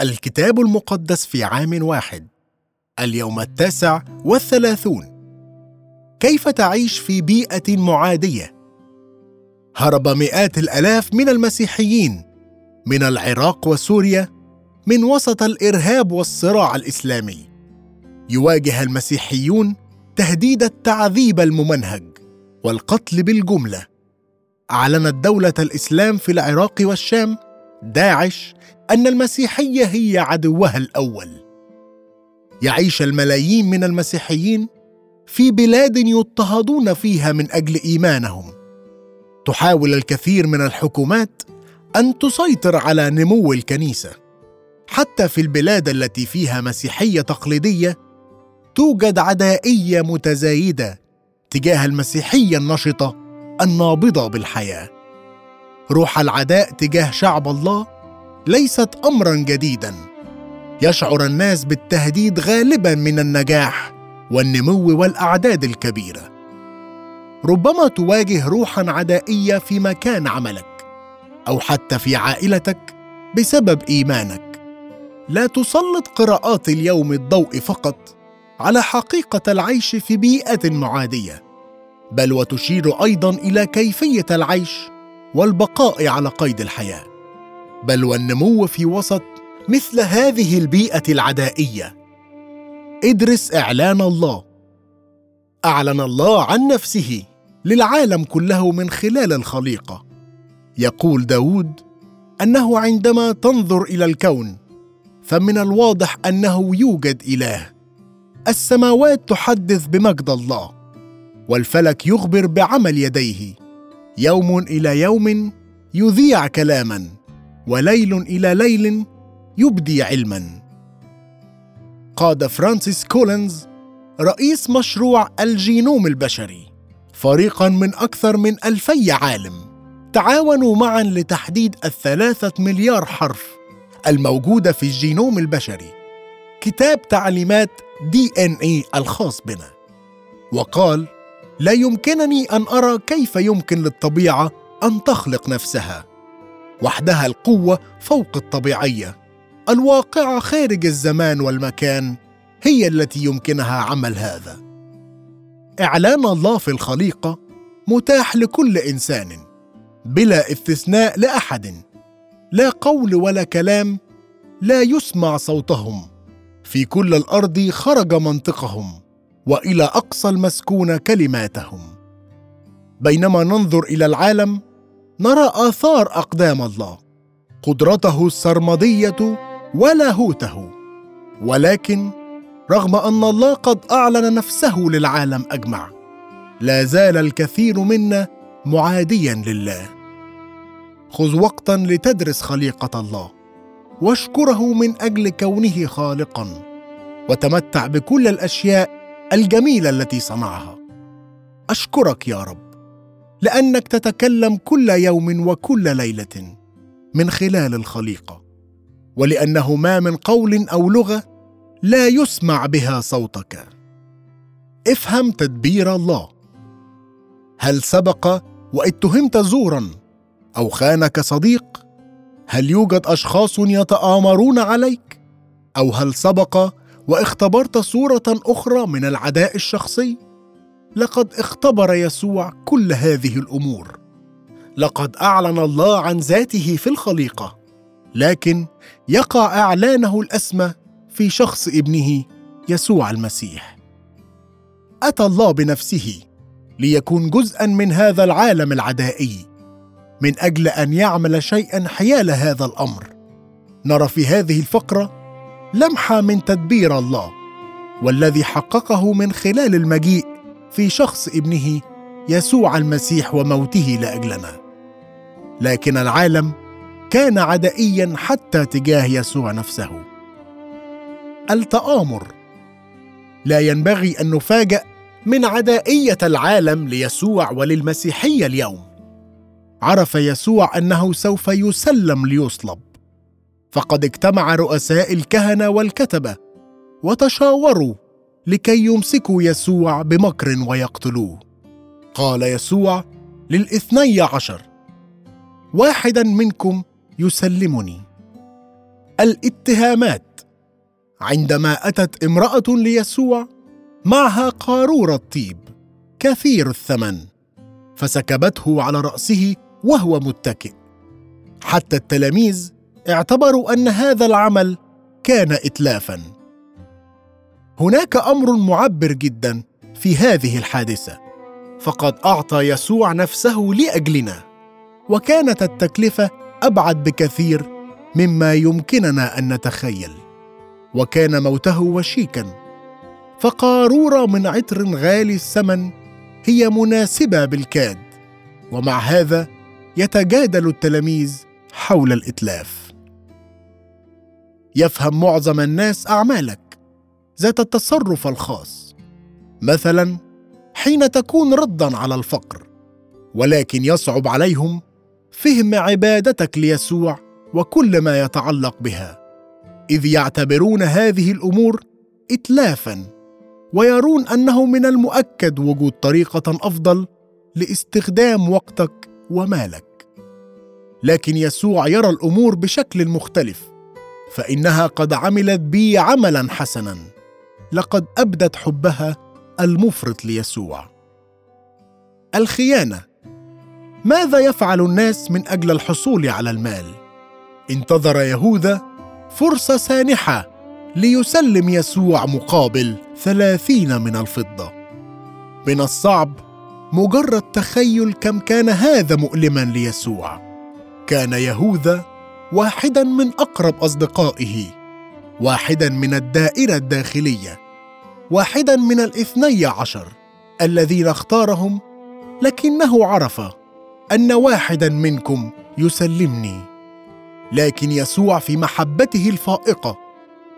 الكتاب المقدس في عام واحد اليوم التاسع والثلاثون. كيف تعيش في بيئة معادية؟ هرب مئات الآلاف من المسيحيين من العراق وسوريا من وسط الإرهاب والصراع الإسلامي. يواجه المسيحيون تهديد التعذيب الممنهج والقتل بالجملة. أعلنت دولة الإسلام في العراق والشام داعش أن المسيحية هي عدوها الأول. يعيش الملايين من المسيحيين في بلاد يضطهدون فيها من أجل إيمانهم. تحاول الكثير من الحكومات أن تسيطر على نمو الكنيسة. حتى في البلاد التي فيها مسيحية تقليدية توجد عدائية متزايدة تجاه المسيحية النشطة النابضة بالحياة. روح العداء تجاه شعب الله ليست امرا جديدا. يشعر الناس بالتهديد غالبا من النجاح والنمو والأعداد الكبيره ربما تواجه روحا عدائية في مكان عملك أو حتى في عائلتك بسبب إيمانك. لا تسلط قراءات اليوم الضوء فقط على حقيقة العيش في بيئة معادية بل وتشير أيضا إلى كيفية العيش والبقاء على قيد الحياة. بل والنمو في وسط مثل هذه البيئة العدائية. ادرس إعلان الله. أعلن الله عن نفسه للعالم كله من خلال الخليقة. يقول داود أنه عندما تنظر إلى الكون فمن الواضح أنه يوجد إله. السماوات تحدث بمجد الله والفلك يخبر بعمل يديه. يوم إلى يوم يذيع كلاما وليل إلى ليل يبدي علما. قاد فرانسيس كولينز رئيس مشروع الجينوم البشري فريقا من أكثر من ألفي عالم تعاونوا معا لتحديد الثلاثة مليار حرف الموجودة في الجينوم البشري كتاب تعليمات دي إن إي الخاص بنا. وقال لا يمكنني أن أرى كيف يمكن للطبيعة أن تخلق نفسها. وحدها القوة فوق الطبيعية. الواقعة خارج الزمان والمكان هي التي يمكنها عمل هذا. إعلان الله في الخليقة متاح لكل إنسان بلا استثناء لأحد. لا قول ولا كلام لا يسمع صوتهم. في كل الأرض خرج منطقهم. وإلى أقصى المسكون كلماتهم. بينما ننظر إلى العالم نرى آثار أقدام الله قدرته السرمدية ولاهوته ولكن رغم أن الله قد أعلن نفسه للعالم أجمع لا زال الكثير منا معاديا لله. خذ وقتا لتدرس خليقة الله واشكره من أجل كونه خالقا وتمتع بكل الأشياء الجميلة التي صنعها. أشكرك يا رب لأنك تتكلم كل يوم وكل ليلة من خلال الخليقة ولأنه ما من قول أو لغة لا يسمع بها صوتك. افهم تدبير الله. هل سبق واتهمت زورا أو خانك صديق هل يوجد أشخاص يتآمرون عليك؟ أو هل سبق واختبرت صورة أخرى من العداء الشخصي. لقد اختبر يسوع كل هذه الأمور. لقد أعلن الله عن ذاته في الخليقة. لكن يقع إعلانه الأسمى في شخص ابنه يسوع المسيح. أتى الله بنفسه ليكون جزءا من هذا العالم العدائي. من أجل أن يعمل شيئا حيال هذا الأمر. نرى في هذه الفقرة لمحه من تدبير الله والذي حققه من خلال المجيء في شخص ابنه يسوع المسيح وموته لأجلنا. لكن العالم كان عدائيا حتى تجاه يسوع نفسه. التآمر لا ينبغي أن نفاجأ من عدائية العالم ليسوع وللمسيحية اليوم. عرف يسوع أنه سوف يسلم ليصلب. فقد اجتمع رؤساء الكهنة والكتبة وتشاوروا لكي يمسكوا يسوع بمكر ويقتلوه. قال يسوع للاثني عشر واحدا منكم يسلمني. الاتهامات عندما أتت امرأة ليسوع معها قارورة طيب كثير الثمن فسكبته على رأسه وهو متكئ. حتى التلاميذ اعتبروا أن هذا العمل كان اتلافا. هناك أمر معبر جدا في هذه الحادثة. فقد أعطى يسوع نفسه لأجلنا. وكانت التكلفة أبعد بكثير مما يمكننا أن نتخيل. وكان موته وشيكا. فقارورة من عطر غالي الثمن هي مناسبة بالكاد. ومع هذا يتجادل التلاميذ حول الإتلاف. يفهم معظم الناس أعمالك ذات التصرف الخاص. مثلا حين تكون ردا على الفقر ولكن يصعب عليهم فهم عبادتك ليسوع وكل ما يتعلق بها. إذ يعتبرون هذه الأمور اتلافا ويرون أنه من المؤكد وجود طريقة أفضل لاستخدام وقتك ومالك. لكن يسوع يرى الأمور بشكل مختلف. فإنها قد عملت بي عملا حسنا. لقد أبدت حبها المفرط ليسوع. الخيانة. ماذا يفعل الناس من أجل الحصول على المال؟ انتظر يهوذا فرصة سانحة ليسلم يسوع مقابل ثلاثين من الفضة. من الصعب مجرد تخيل كم كان هذا مؤلما ليسوع. كان يهوذا واحدا من أقرب أصدقائه واحدا من الدائرة الداخلية واحدا من الاثني عشر الذين اختارهم لكنه عرف أن واحدا منكم يسلمني لكن يسوع في محبته الفائقة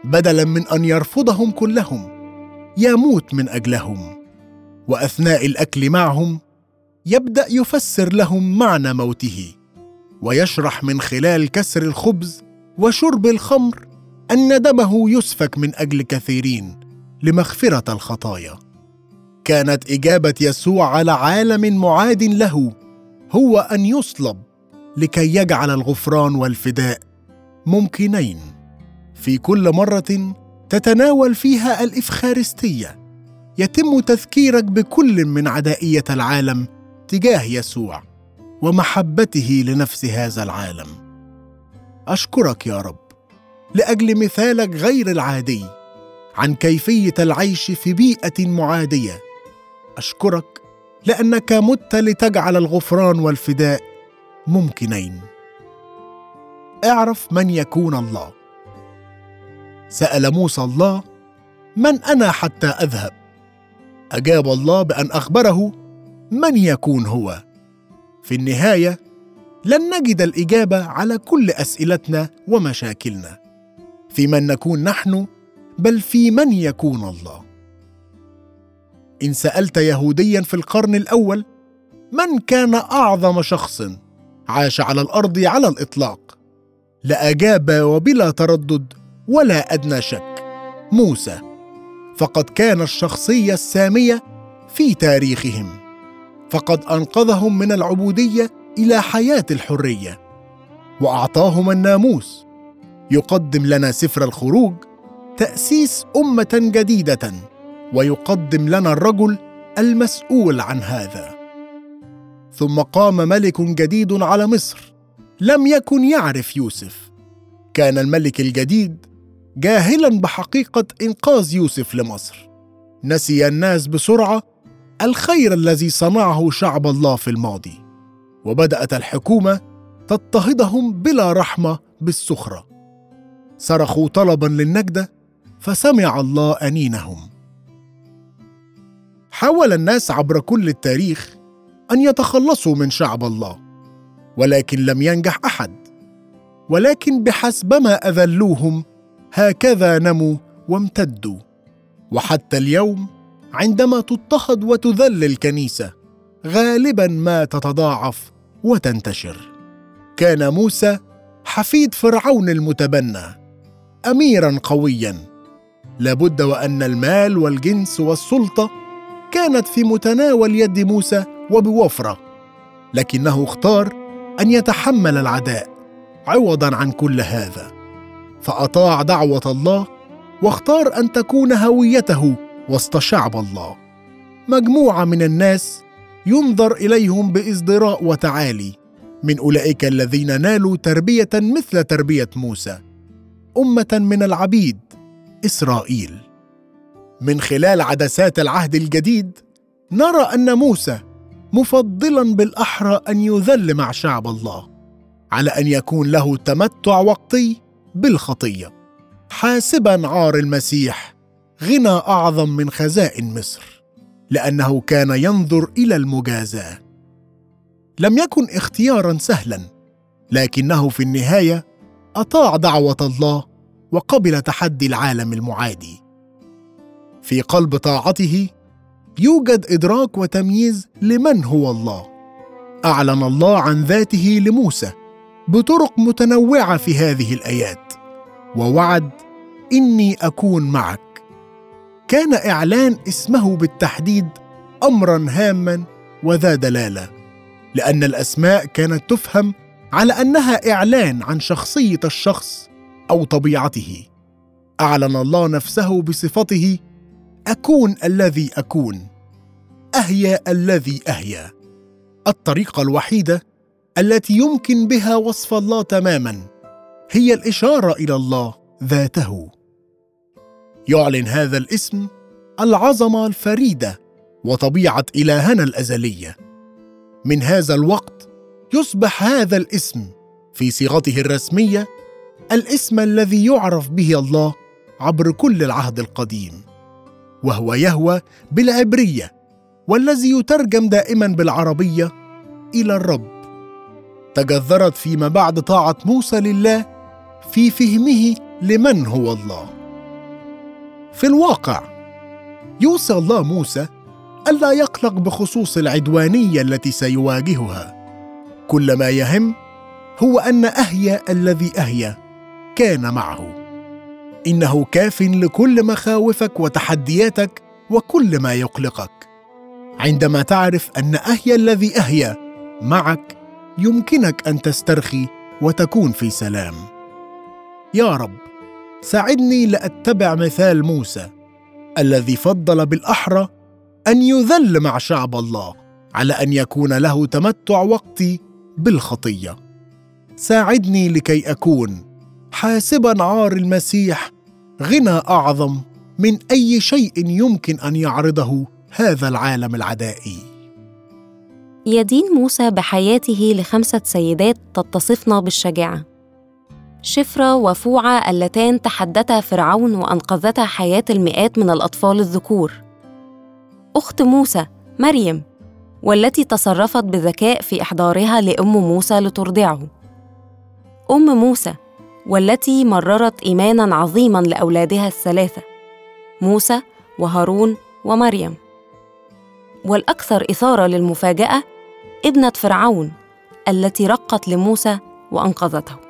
بدلا من أن يرفضهم كلهم يموت من أجلهم وأثناء الأكل معهم يبدأ يفسر لهم معنى موته. ويشرح من خلال كسر الخبز وشرب الخمر أن دمه يسفك من أجل كثيرين لمغفرة الخطايا. كانت إجابة يسوع على عالم معاد له هو أن يصلب لكي يجعل الغفران والفداء ممكنين. في كل مرة تتناول فيها الإفخارستية يتم تذكيرك بكل من عدائية العالم تجاه يسوع. ومحبته لنفس هذا العالم. أشكرك يا رب لأجل مثالك غير العادي عن كيفية العيش في بيئة معادية. أشكرك لأنك مت لتجعل الغفران والفداء ممكنين. اعرف من يكون الله. سأل موسى الله من أنا حتى أذهب؟ أجاب الله بأن أخبره من يكون هو؟ في النهاية لن نجد الإجابة على كل أسئلتنا ومشاكلنا. في من نكون نحن بل في من يكون الله. إن سألت يهوديا في القرن الأول من كان أعظم شخص؟ عاش على الأرض على الإطلاق. لاجاب وبلا تردد ولا أدنى شك. موسى. فقد كان الشخصية السامية في تاريخهم. فقد أنقذهم من العبودية إلى حياة الحرية. وأعطاهم الناموس. يقدم لنا سفر الخروج تأسيس أمة جديدة. ويقدم لنا الرجل المسؤول عن هذا. ثم قام ملك جديد على مصر. لم يكن يعرف يوسف. كان الملك الجديد جاهلا بحقيقة إنقاذ يوسف لمصر. نسي الناس بسرعة الخير الذي صنعه شعب الله في الماضي وبدأت الحكومة تضطهدهم بلا رحمة بالسخرة. صرخوا طلبا للنجدة فسمع الله أنينهم. حاول الناس عبر كل التاريخ أن يتخلصوا من شعب الله ولكن لم ينجح أحد. ولكن بحسبما أذلوهم هكذا نموا وامتدوا. وحتى اليوم عندما تضطهد وتذل الكنيسة غالبا ما تتضاعف وتنتشر. كان موسى حفيد فرعون المتبنى اميرا قويا. لابد وأن المال والجنس والسلطة كانت في متناول يد موسى وبوفرة لكنه اختار أن يتحمل العداء عوضا عن كل هذا. فأطاع دعوة الله واختار أن تكون هويته وسط شعب الله. مجموعة من الناس ينظر إليهم بازدراء وتعالي. من أولئك الذين نالوا تربية مثل تربية موسى. أمة من العبيد إسرائيل. من خلال عدسات العهد الجديد نرى أن موسى مفضلا بالأحرى أن يذل مع شعب الله على أن يكون له تمتع وقتي بالخطية. حاسبا عار المسيح غنى أعظم من خزائن مصر لأنه كان ينظر إلى المجازاة. لم يكن اختيارا سهلا لكنه في النهاية أطاع دعوة الله وقبل تحدي العالم المعادي. في قلب طاعته يوجد إدراك وتمييز لمن هو الله. أعلن الله عن ذاته لموسى بطرق متنوعة في هذه الآيات ووعد إني أكون معك. كان إعلان اسمه بالتحديد امرا هاما وذا دلالة لأن الأسماء كانت تفهم على أنها إعلان عن شخصية الشخص أو طبيعته. أعلن الله نفسه بصفته أكون الذي أكون أهيا الذي أهيا. الطريقة الوحيدة التي يمكن بها وصف الله تماما هي الإشارة إلى الله ذاته. يعلن هذا الاسم العظمة الفريدة وطبيعة إلهنا الأزلية. من هذا الوقت يصبح هذا الاسم في صيغته الرسمية الاسم الذي يعرف به الله عبر كل العهد القديم وهو يهوى بالعبرية والذي يترجم دائما بالعربية إلى الرب. تجذرت فيما بعد طاعة موسى لله في فهمه لمن هو الله. في الواقع. يوصي الله موسى الا يقلق بخصوص العدوانية التي سيواجهها. كل ما يهم هو أن اهيا الذي اهيا كان معه. إنه كاف لكل مخاوفك وتحدياتك وكل ما يقلقك. عندما تعرف أن اهيا الذي اهيا معك يمكنك أن تسترخي وتكون في سلام. يا رب ساعدني لأتبع مثال موسى الذي فضل بالأحرى أن يذل مع شعب الله على أن يكون له تمتع وقتي بالخطية. ساعدني لكي أكون حاسبا عار المسيح غنى أعظم من أي شيء يمكن أن يعرضه هذا العالم العدائي. يدين موسى بحياته لخمسة سيدات تتصفن بالشجاعة. شفرة وفوعة اللتان تحدتا فرعون وأنقذتا حياة المئات من الأطفال الذكور. أخت موسى مريم والتي تصرفت بذكاء في إحضارها لأم موسى لترضعه. أم موسى والتي مررت إيمانا عظيما لأولادها الثلاثة موسى وهارون ومريم. والأكثر إثارة للمفاجأة ابنة فرعون التي رقت لموسى وأنقذته.